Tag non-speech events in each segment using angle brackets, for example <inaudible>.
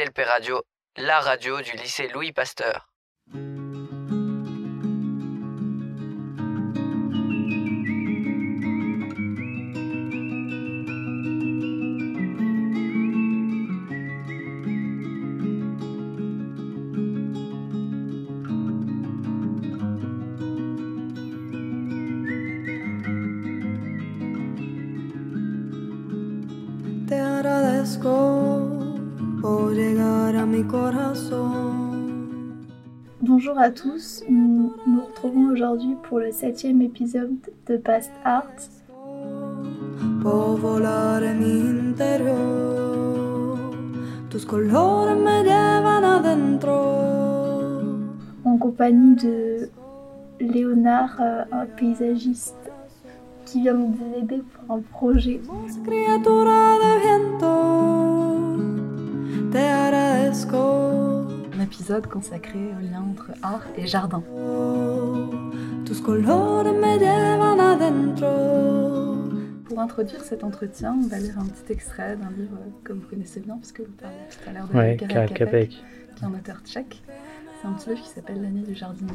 LLP Radio, la radio du lycée Louis Pasteur. Bonjour à tous, nous nous retrouvons aujourd'hui pour le septième épisode de Past Art. En mi interior. Tus colores me llevan adentro. en compagnie de Léonard, euh, un paysagiste qui vient nous aider pour un projet. Vos, criatura de viento. Te agradezco. Épisode consacré au lien entre art et jardin. Pour introduire cet entretien, on va lire un petit extrait d'un livre que vous connaissez bien, puisque vous parliez tout à l'heure de Ouais, Karel Capek. qui est un auteur tchèque. C'est un petit livre qui s'appelle L'année du jardinier.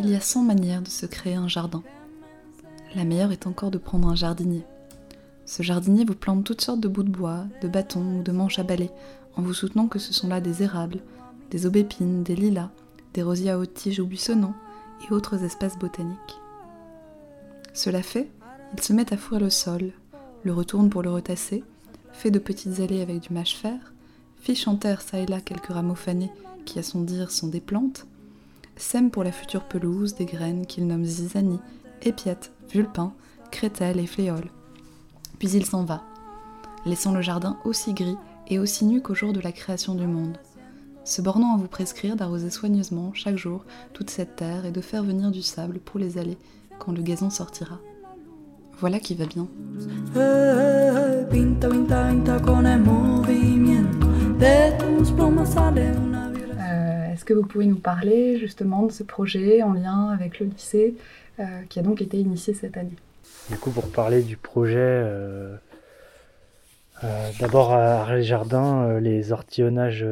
Il y a 100 manières de se créer un jardin. La meilleure est encore de prendre un jardinier. Ce jardinier vous plante toutes sortes de bouts de bois, de bâtons ou de manches à balai, en vous soutenant que ce sont là des érables, des aubépines, des lilas, des rosiers à haute tige ou buissonnants et autres espèces botaniques. Cela fait, il se met à fourrer le sol, le retourne pour le retasser, fait de petites allées avec du mâche-fer, fiche en terre ça et là quelques rameaux fanés qui à son dire sont des plantes, sème pour la future pelouse des graines qu'il nomme zizanie, épiette, vulpin, crételle et fléole. Puis il s'en va, laissant le jardin aussi gris et aussi nu qu'au jour de la création du monde, se bornant à vous prescrire d'arroser soigneusement chaque jour toute cette terre et de faire venir du sable pour les allées quand le gazon sortira. Voilà qui va bien. Que vous pouvez nous parler justement de ce projet en lien avec le lycée euh, qui a donc été initié cette année Du coup, pour parler du projet, euh, euh, d'abord à Arles les ortillonnages,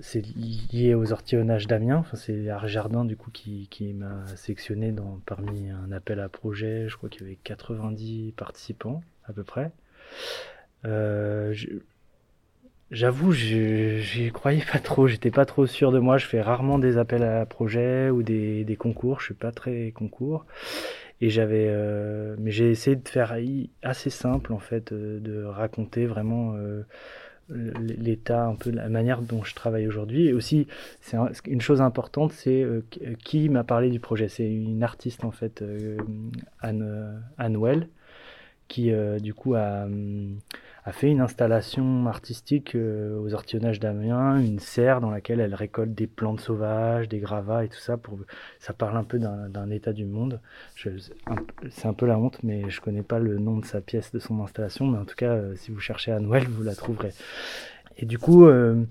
c'est lié aux ortillonnages d'Amiens. Enfin, c'est Arles Jardin du coup qui, qui m'a sélectionné dans, parmi un appel à projet. Je crois qu'il y avait 90 participants à peu près. Je- J'avoue, je- j'y croyais pas trop, j'étais pas trop sûr de moi. Je fais rarement des appels à projet ou des, des concours, je suis pas très concours. Et j'avais, euh, mais j'ai essayé de faire assez simple en fait, euh, de raconter vraiment euh, l'état, un peu la manière dont je travaille aujourd'hui. Et aussi, c'est un- une chose importante, c'est euh, qui- qui m'a parlé du projet. C'est une artiste en fait, euh, Anne, Anne Well, qui euh, du coup a, hum, a fait une installation artistique euh, aux ortillonnages d'Amiens, une serre dans laquelle elle récolte des plantes sauvages, des gravats et tout ça. Ça parle un peu d'un état du monde. C'est un peu la honte, mais je connais pas le nom de sa pièce, de son installation. Mais en tout cas, euh, si vous cherchez à Noël, vous la trouverez. Et du coup, euh,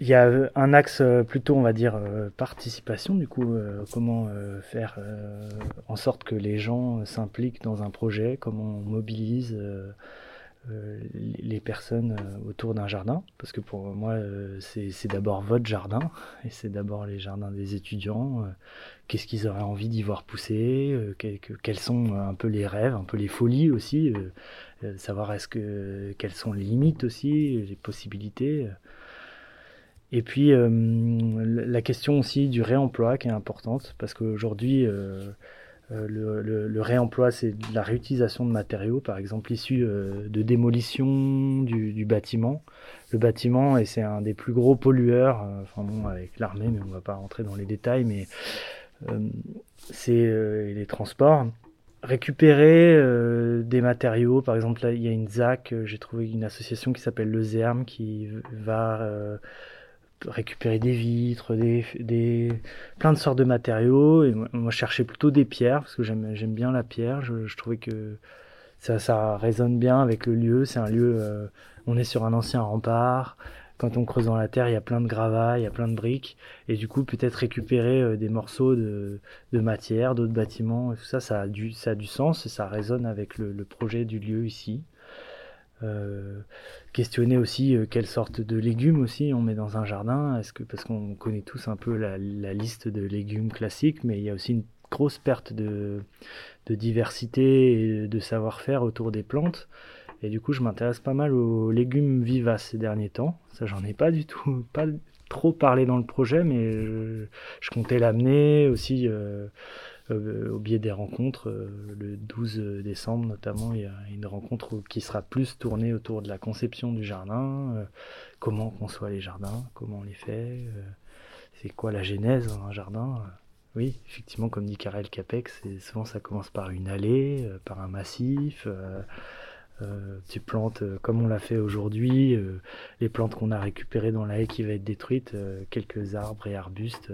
il y a un axe euh, plutôt, on va dire, euh, participation. Du coup, euh, comment euh, faire euh, en sorte que les gens euh, s'impliquent dans un projet, comment on mobilise euh, euh, les personnes euh, autour d'un jardin. Parce que pour moi, euh, c'est d'abord votre jardin et c'est d'abord les jardins des étudiants. euh, Qu'est-ce qu'ils auraient envie d'y voir pousser euh, que- que- Quels sont euh, un peu les rêves, un peu les folies aussi euh, euh, Savoir est-ce que quelles sont les limites aussi, les possibilités. Et puis euh, la question aussi du réemploi qui est importante parce qu'aujourd'hui euh, euh, le, réemploi c'est la réutilisation de matériaux par exemple issus de démolition du, bâtiment. Le bâtiment et c'est un des plus gros pollueurs, avec l'armée mais on va pas rentrer dans les détails mais c'est les transports récupérer des matériaux. Par exemple, il y a une ZAC, j'ai trouvé une association qui s'appelle le ZERM qui va récupérer des vitres, des, des, plein de sortes de matériaux. Et moi, moi, je cherchais plutôt des pierres parce que j'aime j'aime bien la pierre. Je, trouvais que ça, ça résonne bien avec le lieu. C'est un lieu, euh, on est sur un ancien rempart. quand on creuse dans la terre, il y a plein de gravats, il y a plein de briques, et du coup peut-être récupérer euh, des morceaux de, de matière, d'autres bâtiments, et tout ça, ça a du, ça a du sens et ça résonne avec le projet du lieu ici. Euh, questionner aussi euh, quelle sorte de légumes aussi on met dans un jardin, parce qu'on connaît tous un peu la, liste de légumes classiques, mais il y a aussi une grosse perte de, diversité et de savoir-faire autour des plantes. Et du coup, je m'intéresse pas mal aux légumes vivaces ces derniers temps. Ça, j'en ai pas du tout, <laughs> pas trop parlé dans le projet, mais je, comptais l'amener aussi euh, au biais des rencontres. Euh, le 12 décembre, notamment, il y a une rencontre qui sera plus tournée autour de la conception du jardin, euh, comment on conçoit les jardins, comment on les fait, euh, c'est quoi la genèse dans un jardin. Oui, effectivement, comme dit Karel Capex, souvent ça commence par une allée, euh, par un massif. Euh, tu plantes euh, comme on l'a fait aujourd'hui, euh, les plantes qu'on a récupérées dans la haie qui va être détruite, quelques arbres et arbustes,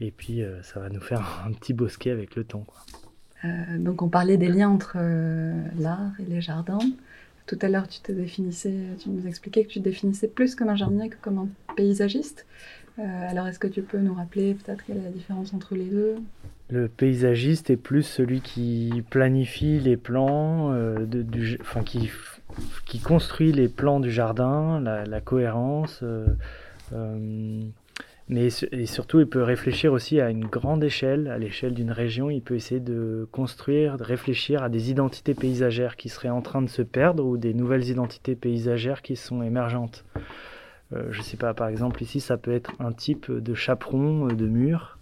et puis ça va nous faire <laughs> un petit bosquet avec le temps. Quoi. donc on parlait des liens entre l'art et les jardins. Tout à l'heure, tu te définissais, tu nous expliquais que tu te définissais plus comme un jardinier que comme un paysagiste. alors est-ce que tu peux nous rappeler peut-être quelle est la différence entre les deux? Le paysagiste est plus celui qui planifie les plans, euh, de, du, enfin qui, qui construit les plans du jardin, la, la cohérence. Euh, euh, mais et surtout, il peut réfléchir aussi à une grande échelle, à l'échelle d'une région. Il peut essayer de construire, de réfléchir à des identités paysagères qui seraient en train de se perdre ou des nouvelles identités paysagères qui sont émergentes. Euh, je sais pas, par exemple, ici, ça peut être un type de chaperon de mur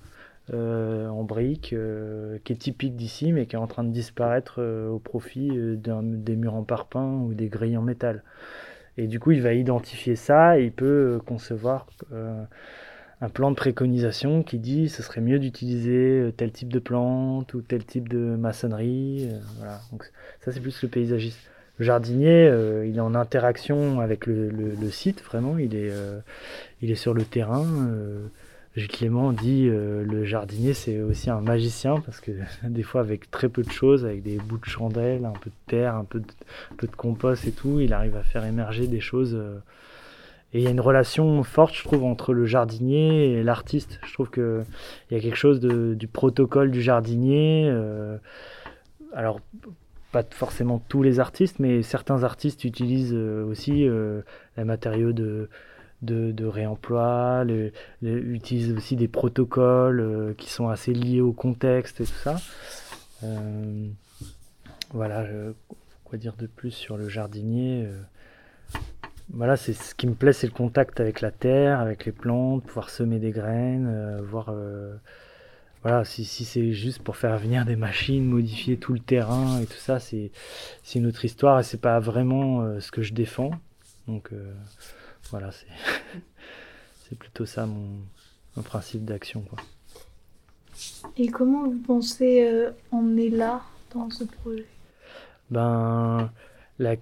euh, en briques, euh, qui est typique d'ici, mais qui est en train de disparaître euh, au profit euh, des murs en parpaing ou des grilles en métal. Et du coup, il va identifier ça et il peut euh, concevoir euh, un plan de préconisation qui dit ce serait mieux d'utiliser tel type de plante ou tel type de maçonnerie. voilà. Donc, ça, c'est plus le paysagiste. Le jardinier, il est en interaction avec le, site, vraiment. Il est, il est sur le terrain. Gilles Clément dit euh, le jardinier c'est aussi un magicien parce que <laughs> des fois avec très peu de choses, avec des bouts de chandelle, un peu de terre, un peu de, un peu de compost et tout, il arrive à faire émerger des choses. Et il y a une relation forte, je trouve, entre le jardinier et l'artiste. Je trouve que il y a quelque chose du protocole du jardinier. Euh, alors pas forcément tous les artistes, mais certains artistes utilisent euh, aussi euh, les matériaux de réemploi, le, le, utilise aussi des protocoles qui sont assez liés au contexte et tout ça. Voilà, quoi dire de plus sur le jardinier Voilà, c'est ce qui me plaît, c'est le contact avec la terre, avec les plantes, pouvoir semer des graines, euh, voir. Euh, voilà, si, si c'est juste pour faire venir des machines, modifier tout le terrain et tout ça, c'est une autre histoire et c'est pas vraiment euh, ce que je défends. Donc voilà, <laughs> c'est plutôt ça mon, mon principe d'action. Et comment vous pensez euh, emmener l'art dans ce projet? Ben, la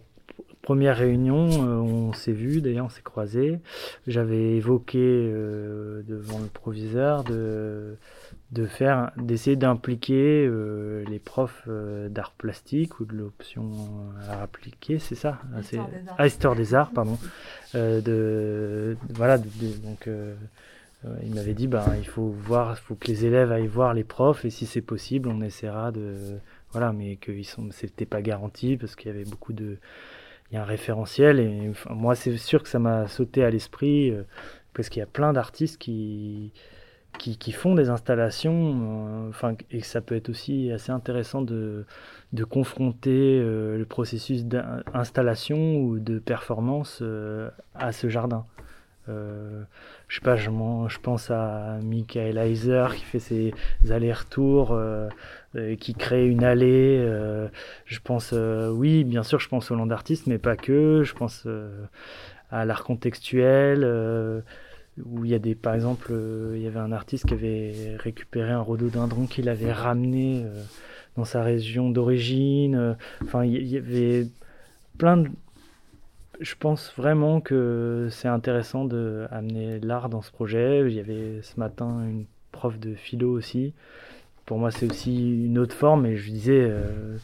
première réunion, euh, on s'est vu, d'ailleurs on s'est croisé. J'avais évoqué euh, devant le proviseur de, de faire, d'essayer d'impliquer euh, les profs euh, d'art plastique ou de l'option art appliqué, c'est ça? Histoire des arts. Ah, histoire des arts, pardon. De, voilà, de, de- donc il m'avait dit, ben il faut voir, faut que les élèves aillent voir les profs et si c'est possible, on essaiera de, voilà, mais que ils sont, c'était pas garanti parce qu'il y avait beaucoup de, y a un référentiel et moi c'est sûr que ça m'a sauté à l'esprit euh, parce qu'il y a plein d'artistes qui qui, font des installations, euh, enfin, et ça peut être aussi assez intéressant de, de confronter euh, le processus d'installation ou de performance à ce jardin. Euh, je sais pas, je, pense à Michael Heiser qui fait ses allers-retours, euh, euh, qui crée une allée. euh, je pense, oui, bien sûr, je pense au land d'artiste, mais pas que. Je pense à l'art contextuel. où il y a des, par exemple, il y avait un artiste qui avait récupéré un rhododendron qu'il avait ramené dans sa région d'origine. Enfin, il y avait plein de. Je pense vraiment que c'est intéressant de amener l'art dans ce projet. Il y avait ce matin une prof de philo aussi. Pour moi, c'est aussi une autre forme, et je disais. euh,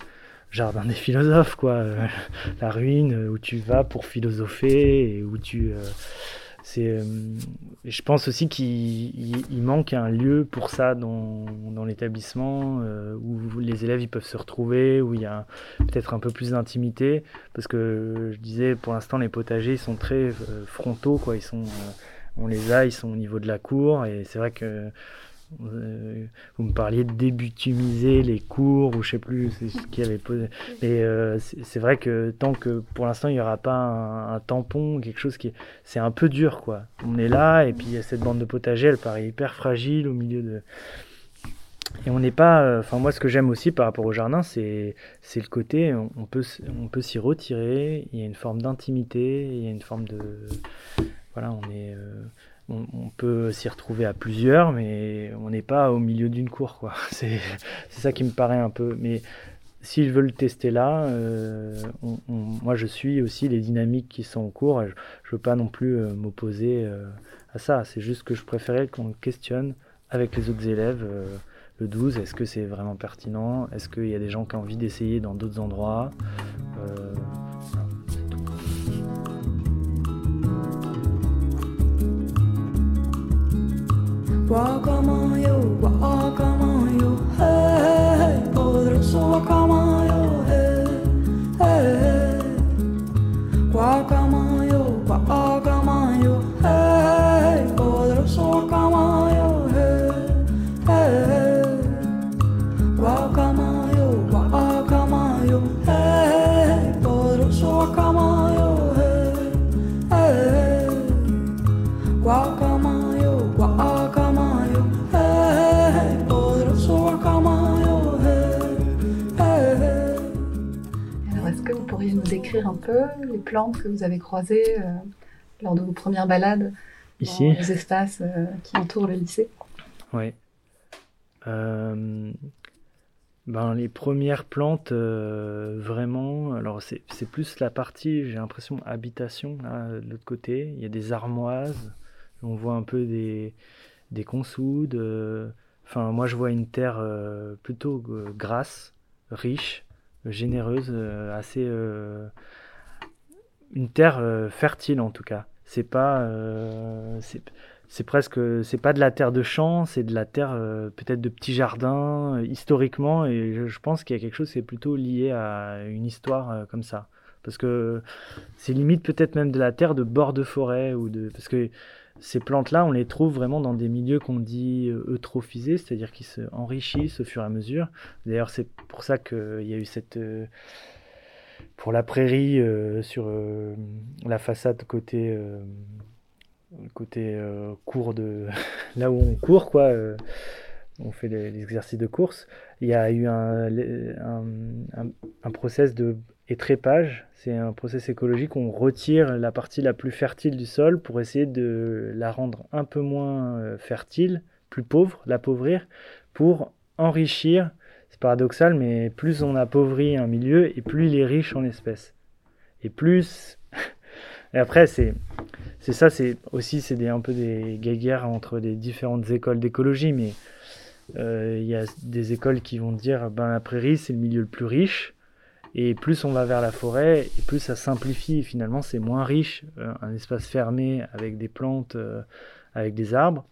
jardin des philosophes, quoi. <laughs> la ruine où tu vas pour philosopher et où tu. C'est, je pense aussi qu'il manque un lieu pour ça dans, l'établissement où les élèves ils peuvent se retrouver, où il y a peut-être un peu plus d'intimité. Parce que je disais, pour l'instant, les potagers ils sont très frontaux, quoi. Ils sont on les a, ils sont au niveau de la cour, et c'est vrai que euh, vous me parliez de débutumiser les cours, ou je sais plus ce qui avait posé. Mais euh, c'est vrai que tant que pour l'instant il n'y aura pas un, tampon, quelque chose qui. C'est un peu dur, quoi. On est là, et puis cette bande de potager, elle paraît hyper fragile au milieu de. Et on n'est pas. Euh, enfin, moi, ce que j'aime aussi par rapport au jardin, c'est le côté. On, peut, on peut s'y retirer, il y a une forme d'intimité, il y a une forme de voilà, on est, euh, on, peut s'y retrouver à plusieurs, mais on n'est pas au milieu d'une cour, quoi. <laughs> C'est ça qui me paraît un peu. Mais s'ils veulent tester là, euh, moi je suis aussi les dynamiques qui sont en cours. Je, ne veux pas non plus euh, m'opposer à ça. C'est juste que je préférais qu'on questionne avec les autres élèves le 12. Est-ce que c'est vraiment pertinent? Est-ce qu'il y a des gens qui ont envie d'essayer dans d'autres endroits? Guacamayo, guacamayo, hey, hey, poderoso guacamayo, décrire un peu les plantes que vous avez croisées euh, lors de vos premières balades Ici. dans les espaces euh, qui entourent le lycée Oui. Euh, ben, les premières plantes, vraiment, alors c'est plus la partie, j'ai l'impression, habitation, de l'autre côté. Il y a des armoises, on voit un peu des, des consoudes. Enfin, moi, je vois une terre plutôt grasse, riche, généreuse, euh, assez euh, une terre euh, fertile en tout cas. C'est pas c'est presque c'est pas de la terre de champ, c'est de la terre peut-être de petits jardins historiquement et je, pense qu'il y a quelque chose qui est plutôt lié à une histoire comme ça parce que c'est limite peut-être même de la terre de bord de forêt ou de parce que ces plantes-là, on les trouve vraiment dans des milieux qu'on dit euh, eutrophisés, c'est-à-dire qui se enrichissent au fur et à mesure. D'ailleurs, c'est pour ça qu'il y a eu cette... Euh, pour la prairie, euh, sur la façade côté, côté cours de... <laughs> là où on court, quoi, on fait les, exercices de course, il y a eu un, un, un process de et trépage, c'est un process écologique où on retire la partie la plus fertile du sol pour essayer de la rendre un peu moins euh, fertile, plus pauvre, l'appauvrir, pour enrichir. C'est paradoxal, mais plus on appauvrit un milieu et plus il est riche en espèces. Et plus. <laughs> et après, c'est. Ça, c'est aussi c'est un peu des guéguerres entre les différentes écoles d'écologie, mais euh, il y a des écoles qui vont dire ben la prairie c'est le milieu le plus riche, et plus on va vers la forêt, et plus ça simplifie. finalement, c'est moins riche, euh, un espace fermé avec des plantes, euh, avec des arbres.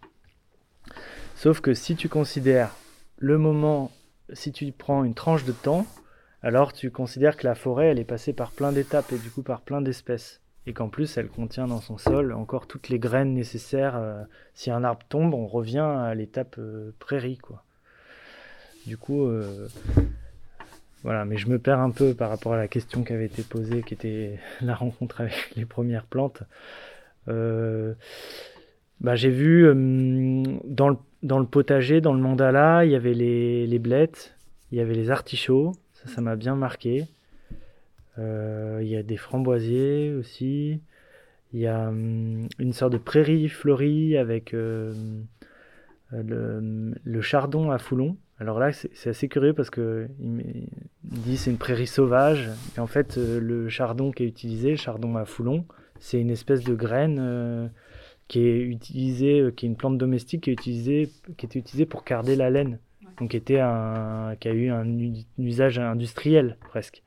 Sauf que si tu considères le moment, si tu prends une tranche de temps, alors tu considères que la forêt, elle est passée par plein d'étapes et du coup par plein d'espèces. Et qu'en plus, elle contient dans son sol encore toutes les graines nécessaires. Euh, si un arbre tombe, on revient à l'étape prairie, quoi. Du coup, voilà, mais je me perds un peu par rapport à la question qui avait été posée, qui était <laughs> la rencontre avec les premières plantes. Euh, bah, j'ai vu euh, dans, le, dans, le, potager, dans le mandala, il y avait les, les blettes, il y avait les artichauts, ça, ça m'a bien marqué. Euh, il y a des framboisiers aussi. Il y a une sorte de prairie fleurie avec le, le, chardon à foulon. Alors là, c'est assez curieux parce que il, dit c'est une prairie sauvage. Et en fait, euh, le chardon qui est utilisé, le chardon à foulon, c'est une espèce de graine euh, qui est utilisée, euh, qui est une plante domestique qui est utilisée, qui est utilisée pour garder la laine. donc était un, qui a eu un, usage industriel presque.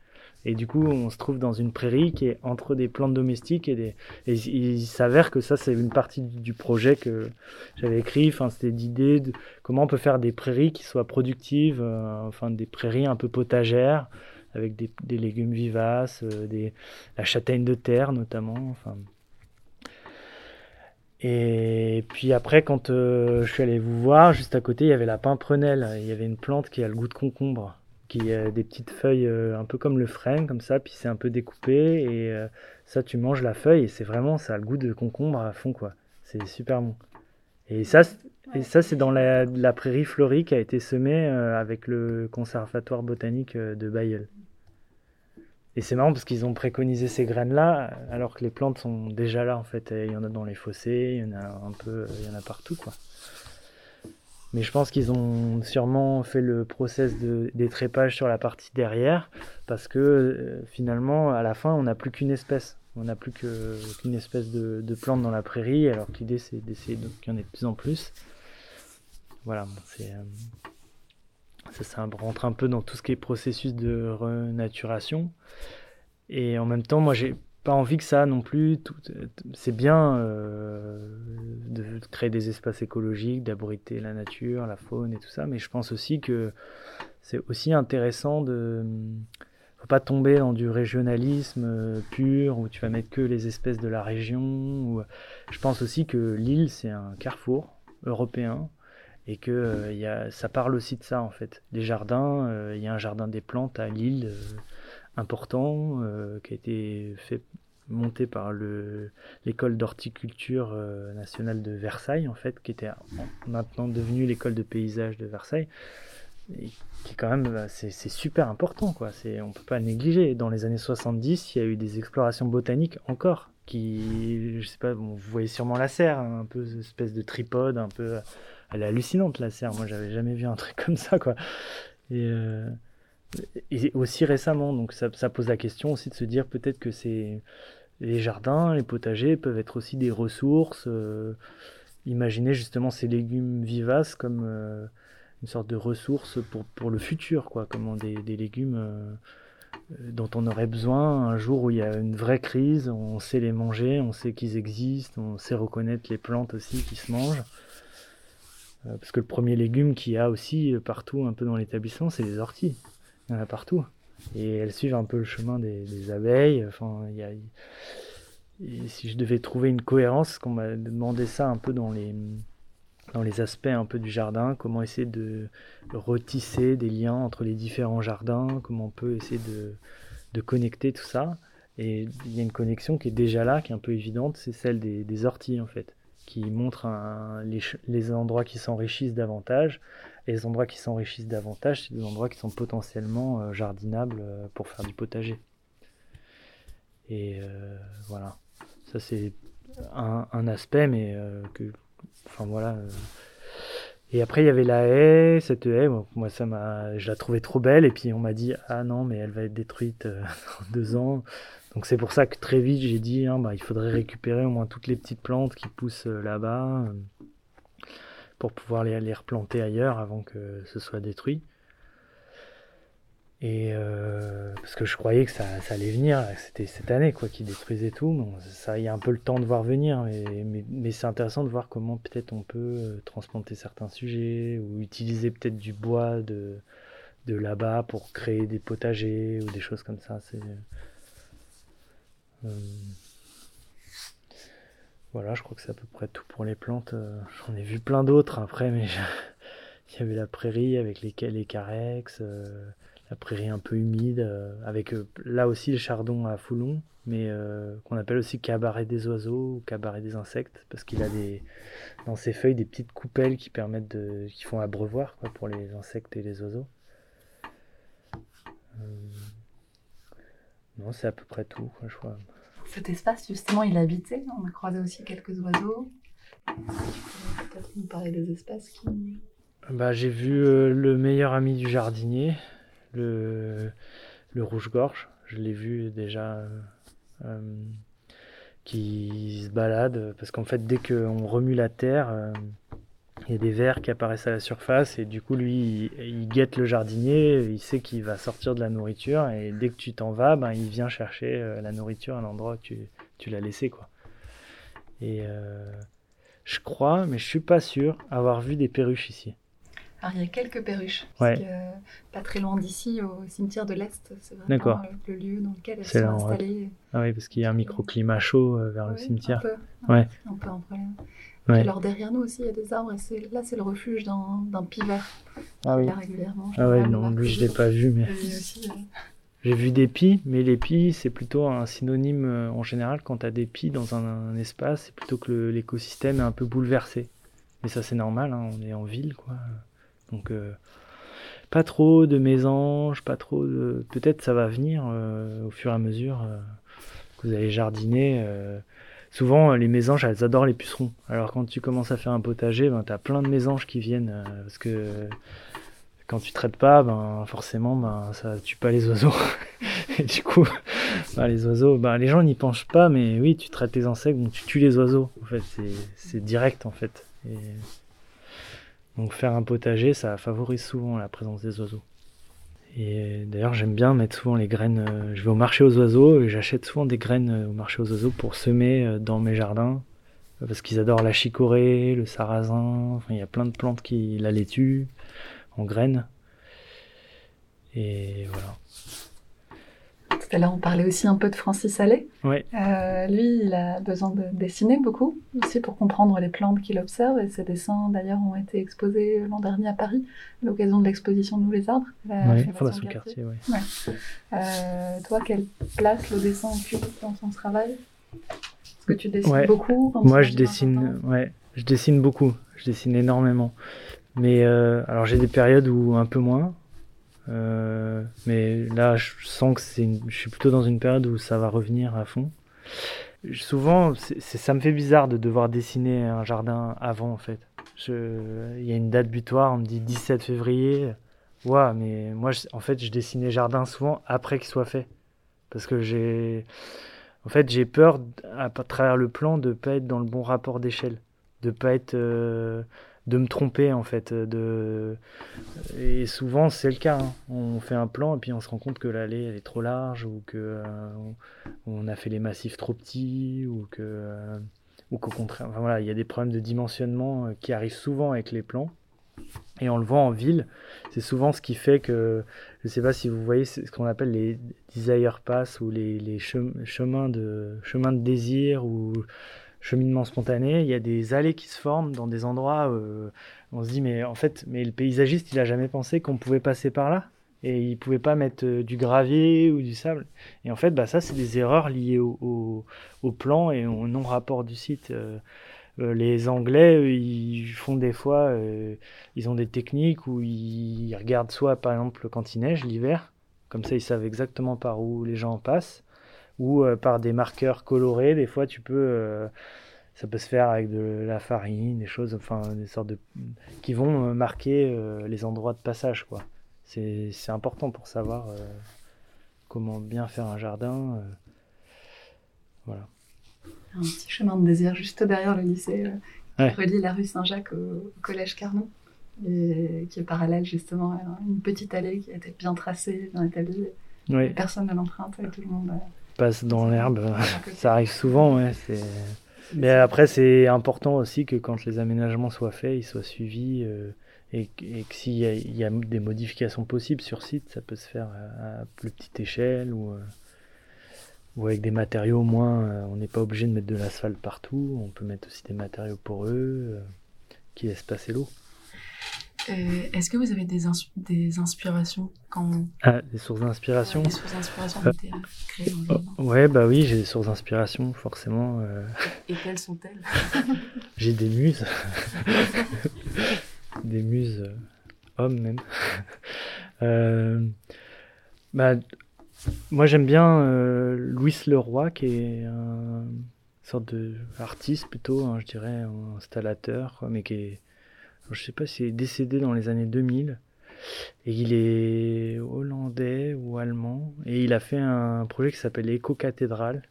Et du coup, on se trouve dans une prairie qui est entre des plantes domestiques et des. Il s'avère que ça, c'est une partie du projet que j'avais écrit. Enfin, c'était l'idée de comment on peut faire des prairies qui soient productives, euh, enfin des prairies un peu potagères avec des, légumes vivaces, euh, la châtaigne de terre notamment. Et puis après, quand euh, je suis allé vous voir, juste à côté, il y avait la pimprenelle. Il y avait une plante qui a le goût de concombre qui a des petites feuilles euh, un peu comme le frêne, comme ça, puis c'est un peu découpé, et euh, ça, tu manges la feuille, et c'est vraiment, ça a le goût de concombre à fond, quoi. C'est super bon. Et ça, et ça c'est dans la, la, prairie fleurie qui a été semée euh, avec le conservatoire botanique de Bayeul. Et c'est marrant parce qu'ils ont préconisé ces graines-là, alors que les plantes sont déjà là, en fait. il y en a dans les fossés, il y en a un peu, il y en a partout, quoi. Mais je pense qu'ils ont sûrement fait le process de d'étrépage sur la partie derrière parce que euh, finalement, à la fin, on n'a plus qu'une espèce. On n'a plus qu'une espèce de, de, plante dans la prairie, alors que l'idée c'est d'essayer qu'il y en ait de plus en plus. Voilà, c'est. Euh, ça, ça rentre un peu dans tout ce qui est processus de renaturation. Et en même temps, moi j'ai pas envie que ça non plus. C'est bien euh, de créer des espaces écologiques, d'abriter la nature, la faune et tout ça, mais je pense aussi que c'est aussi intéressant de. Faut pas tomber dans du régionalisme euh, pur où tu vas mettre que les espèces de la région. Je pense aussi que l'île c'est un carrefour européen et que euh, y a, ça parle aussi de ça en fait. Les jardins, il y a un jardin des plantes à Lille important euh, qui a été fait monté par l'école d'horticulture euh, nationale de Versailles en fait qui était maintenant devenue l'école de paysage de Versailles et qui quand même bah, c'est super important quoi. On peut pas négliger. Dans les années 70 il y a eu des explorations botaniques encore qui je sais pas vous voyez sûrement la serre hein, un peu espèce de tripode un peu elle est hallucinante la serre. Moi j'avais jamais vu un truc <laughs> comme ça quoi. Et euh, et aussi récemment. Donc ça, pose la question aussi de se dire peut-être que c'est les jardins, les potagers peuvent être aussi des ressources. Euh, imaginez justement ces légumes vivaces comme euh, une sorte de ressource pour, pour le futur, quoi, comme des, des légumes euh, dont on aurait besoin un jour où il y a une vraie crise, on sait les manger, on sait qu'ils existent, on sait reconnaître les plantes aussi qui se mangent. parce que le premier légume qu'il y a aussi partout un peu dans l'établissement, c'est les orties. Il y en a partout. Et elles suivent un peu le chemin des, abeilles. Enfin, si je devais trouver une cohérence, qu'on m'a demandé ça un peu dans les, dans les aspects un peu du jardin, comment essayer de retisser des liens entre les différents jardins, comment on peut essayer de, de connecter tout ça. Et il y a une connexion qui est déjà là, qui est un peu évidente, c'est celle des, orties en fait, qui montrent les, les, endroits qui s'enrichissent davantage et les endroits qui s'enrichissent davantage, c'est des endroits qui sont potentiellement euh, jardinables euh, pour faire du potager. Et euh, voilà, ça c'est un, aspect, mais que, enfin voilà. Et après, il y avait la haie, cette haie, moi, ça m'a, je la trouvais trop belle, et puis on m'a dit, ah non, mais elle va être détruite <laughs> dans deux ans. Donc c'est pour ça que très vite, j'ai dit, hein, bah, il faudrait récupérer au moins toutes les petites plantes qui poussent là-bas pour pouvoir les, replanter ailleurs avant que ce soit détruit. Et euh, parce que je croyais que ça, allait venir, c'était cette année quoi qui détruisait tout. Ça, il y a un peu le temps de voir venir, mais, mais, c'est intéressant de voir comment peut-être on peut euh, transplanter certains sujets ou utiliser peut-être du bois de, de là-bas pour créer des potagers ou des choses comme ça. C'est euh, voilà, je crois que c'est à peu près tout pour les plantes. Euh, j'en ai vu plein d'autres après, mais <laughs> il y avait la prairie avec les, les carex, euh, la prairie un peu humide, euh, avec là aussi le chardon à foulon, mais qu'on appelle aussi cabaret des oiseaux ou cabaret des insectes, parce qu'il a des, dans ses feuilles des petites coupelles qui permettent de, qui font abreuvoir quoi, pour les insectes et les oiseaux. non, c'est à peu près tout, je crois cet espace, justement, il habitait. On a croisé aussi quelques oiseaux. Peut-être nous parler des espèces qui. Bah, j'ai vu euh, le meilleur ami du jardinier, le, le rouge-gorge. Je l'ai vu déjà euh, euh, qui se balade parce qu'en fait, dès qu'on remue la terre, il y a des vers qui apparaissent à la surface et du coup lui il, il guette le jardinier, il sait qu'il va sortir de la nourriture et dès que tu t'en vas, ben, il vient chercher euh, la nourriture à l'endroit où tu, tu l'as laissé quoi. Et euh, je crois, mais je suis pas sûr, avoir vu des perruches ici. Alors, il y a quelques perruches. Ouais. Parce que, euh, pas très loin d'ici, au cimetière de l'Est, c'est vraiment le lieu dans lequel elles sont là, installées. Ah oui, parce qu'il y a un microclimat chaud vers le cimetière. Un peu, Ouais. un peu un problème. Ouais. Alors derrière nous aussi, il y a des arbres et c'est- là, c'est le refuge d'un d'un pivert. Ah oui. Là, régulièrement. Ah ouais, non, lui je l'ai pas vu, mais euh, <laughs> j'ai vu des pies, mais les pies c'est plutôt un synonyme euh, en général quand tu as des pies dans un, un espace, c'est plutôt que le- l'écosystème est un peu bouleversé. Mais ça c'est normal, hein, on est en ville quoi. Donc euh, pas trop de mésanges, pas trop de. Peut-être ça va venir euh, au fur et à mesure euh, que vous allez jardiner. Souvent, euh, les mésanges, elles adorent les pucerons. Alors, quand tu commences à faire un potager, ben, tu as plein de mésanges qui viennent. euh, parce que quand tu traites pas, ben, forcément, ben, ça tue pas les oiseaux. <laughs> Et du coup, ben, les oiseaux, ben, les gens n'y pensent pas, mais oui, tu traites les insectes, donc tu tues les oiseaux. En fait, c'est- direct, en fait. Donc, faire un potager, ça favorise souvent la présence des oiseaux. Et d'ailleurs, j'aime bien mettre souvent les graines. euh, je vais au marché aux oiseaux et j'achète souvent des graines euh, au marché aux oiseaux pour semer euh, dans mes jardins. Parce qu'ils adorent la chicorée, le sarrasin. Enfin, il y a plein de plantes qui la laitue en graines. Et voilà. Tout à l'heure, on parlait aussi un peu de Francis Allais. Ouais. Euh, lui, il a besoin de dessiner beaucoup, aussi pour comprendre les plantes qu'il observe. Et ses dessins, d'ailleurs, ont été exposés l'an dernier à Paris, à l'occasion de l'exposition Nous les arbres. Fondation Fondation Cartier. Cartier, ouais. Euh, toi, quelle place le dessin occupe dans ton travail? Est-ce que tu dessines Ouais. beaucoup Moi, je dessine, ouais, je dessine beaucoup. Je dessine énormément. Mais euh, alors, j'ai des périodes où un peu moins. Euh, mais là, je sens que c'est, je suis plutôt dans une période où ça va revenir à fond. Souvent, ça me fait bizarre de devoir dessiner un jardin avant, en fait. Il y a une date butoir, on me dit 17 février. Ouais, mais moi, je- en fait, je dessine les jardins souvent après qu'ils soient faits. Parce que j'ai, en fait, j'ai peur, à travers le plan, de pas être dans le bon rapport d'échelle, de pas être, euh, de me tromper en fait, euh, de, et souvent c'est le cas. hein. On fait un plan et puis on se rend compte que l'allée elle est trop large ou que euh, on a fait les massifs trop petits ou que, euh, ou qu'au contraire, enfin, voilà, il y a des problèmes de dimensionnement qui arrivent souvent avec les plans. Et on le voit en ville, c'est souvent ce qui fait que, je ne sais pas si vous voyez ce qu'on appelle les desire paths ou les, les chem- chemins, de, chemins de désir ou cheminement spontané. Il y a des allées qui se forment dans des endroits où on se dit, mais en fait, mais le paysagiste, il a jamais pensé qu'on pouvait passer par là. Et il pouvait pas mettre euh, du gravier ou du sable. Et en fait, bah, ça, c'est des erreurs liées au, au, plan et au non-rapport du site. Euh, euh, les Anglais, ils font des fois, euh, ils ont des techniques où ils regardent soit par exemple quand il neige l'hiver, comme ça ils savent exactement par où les gens passent, ou euh, par des marqueurs colorés. Des fois, tu peux, euh, ça peut se faire avec de la farine, des choses, enfin des sortes de, qui vont euh, marquer euh, les endroits de passage, quoi. C'est important pour savoir euh, comment bien faire un jardin. euh, voilà. Un petit chemin de désir juste derrière le lycée Ouais. qui relie la rue Saint-Jacques au, au collège Carnot. Et qui est parallèle justement à une petite allée qui a été bien tracée, bien établie. Oui, Personne ne l'emprunte tout le monde. Passe dans l'herbe. <laughs> côté. Ça arrive souvent, ouais. Mais après, c'est important aussi que quand les aménagements soient faits, ils soient suivis euh, et, que- et que s'il y, y a des modifications possibles sur site, ça peut se faire à, à plus petite échelle ou, euh, ou avec des matériaux moins. euh, on n'est pas obligé de mettre de l'asphalte partout. On peut mettre aussi des matériaux poreux qui laissent passer l'eau. Euh, Est-ce que vous avez des, ins- des inspirations quand Ah, des sources d'inspiration. des sources d'inspiration euh, créées dans le Oh, ouais, bah oui, j'ai des sources d'inspiration, forcément. euh, Et quelles sont-elles? <laughs> J'ai des muses. <laughs> des muses euh, hommes même. <laughs> Bah, moi j'aime bien Louis Leroy qui est un sorte de artiste plutôt, hein, je dirais, installateur, quoi, mais qui est, je sais pas s'il est décédé dans les années 2000. Et il est hollandais ou allemand. Et il a fait un projet qui s'appelle Éco-Cathédrale.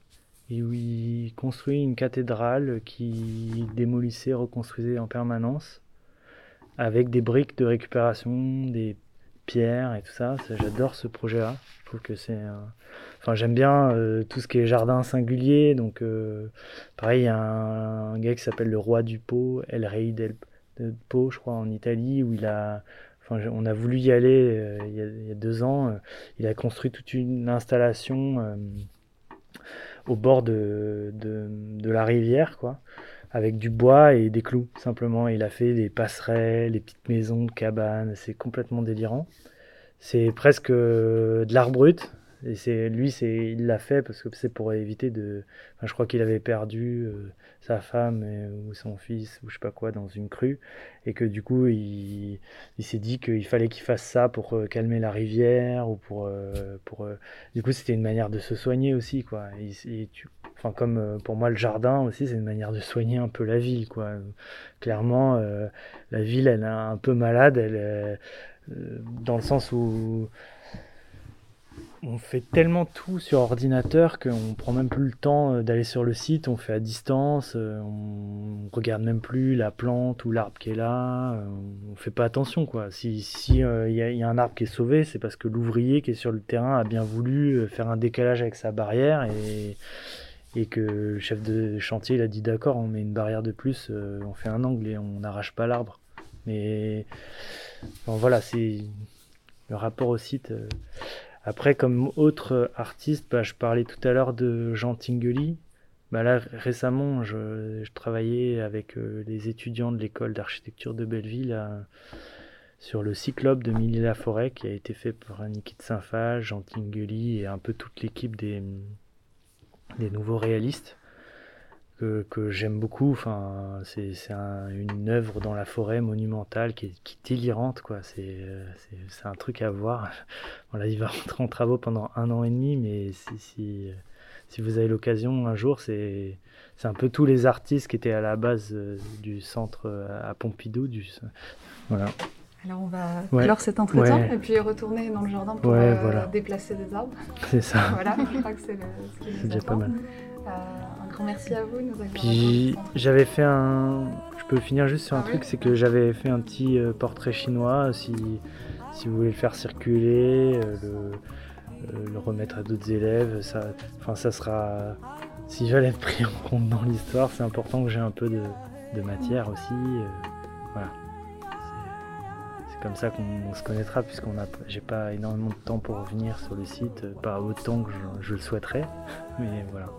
Où il construit une cathédrale qui démolissait, reconstruisait en permanence. avec des briques de récupération, des pierres et tout ça. J'adore ce projet-là. Je trouve que c'est. Enfin, j'aime bien euh, tout ce qui est jardin singulier. Donc, euh, pareil, il y a un, un gars qui s'appelle le roi du pot, El Rey del, del Po, je crois, en Italie, où il a. Enfin, on a voulu y aller euh, il, y a, deux ans. Euh, Il a construit toute une installation euh, au bord de, de, de la rivière, quoi, avec du bois et des clous, simplement. Il a fait des passerelles, des petites maisons, cabanes. C'est complètement délirant. C'est presque de l'art brut. Et c'est lui, c'est il l'a fait parce que c'est pour éviter de. Je crois qu'il avait perdu euh, sa femme et- ou son fils ou je sais pas quoi dans une crue et que du coup il, s'est dit qu'il fallait qu'il fasse ça pour euh, calmer la rivière ou pour euh, pour. euh, Du coup, c'était une manière de se soigner aussi quoi. Enfin, comme euh, pour moi le jardin aussi, c'est une manière de soigner un peu la ville quoi. Clairement, euh, la ville, elle est un peu malade, elle euh, dans le sens où on fait tellement tout sur ordinateur qu'on prend même plus le temps euh, d'aller sur le site, on fait à distance, euh, on regarde même plus la plante ou l'arbre qui est là, euh, on fait pas attention quoi. Si si euh, il y, a- un arbre qui est sauvé, c'est parce que l'ouvrier qui est sur le terrain a bien voulu faire un décalage avec sa barrière et que le chef de chantier il a dit d'accord, on met une barrière de plus, on fait un angle et on n'arrache pas l'arbre. Mais bon, voilà, c'est le rapport au site. Après, comme autre artiste, bah, je parlais tout à l'heure de Jean Tinguely. Bah là, récemment, je, travaillais avec euh, les étudiants de l'école d'architecture de Belleville sur le Cyclope de Milly-la-Forêt qui a été fait par Niki de Saint-Phage, Jean Tinguely et un peu toute l'équipe des nouveaux réalistes que, que j'aime beaucoup. Enfin, c'est c'est un- une œuvre dans la forêt monumentale qui est, qui est délirante, quoi. C'est euh, c'est- un truc à voir. <laughs> Voilà, il va rentrer en travaux pendant un an et demi, mais si, si, si vous avez l'occasion un jour, c'est un peu tous les artistes qui étaient à la base euh, du centre euh, à Pompidou. Du, voilà. Alors on va Ouais. clore cet entretien Ouais. et puis retourner dans le jardin pour Ouais, euh, voilà. déplacer des arbres. C'est ça. <laughs> voilà, je crois que c'est le- ce qui C'est nous déjà pas mal. Euh, grand merci à vous nous Puis j'avais fait un. Je peux finir juste sur un Ah oui. truc, c'est que j'avais fait un petit euh, portrait chinois. Si, si vous voulez le faire circuler, euh, le, euh, le remettre à d'autres élèves, ça, enfin ça sera. S'ils veulent être pris en compte dans l'histoire, c'est important que j'ai un peu de, de matière aussi. euh, voilà. Comme ça qu'on se connaîtra, puisqu'on a, j'ai pas énormément de temps pour revenir sur le site, euh, pas autant que je, le souhaiterais, <laughs> mais voilà.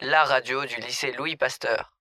La radio du lycée Louis Pasteur.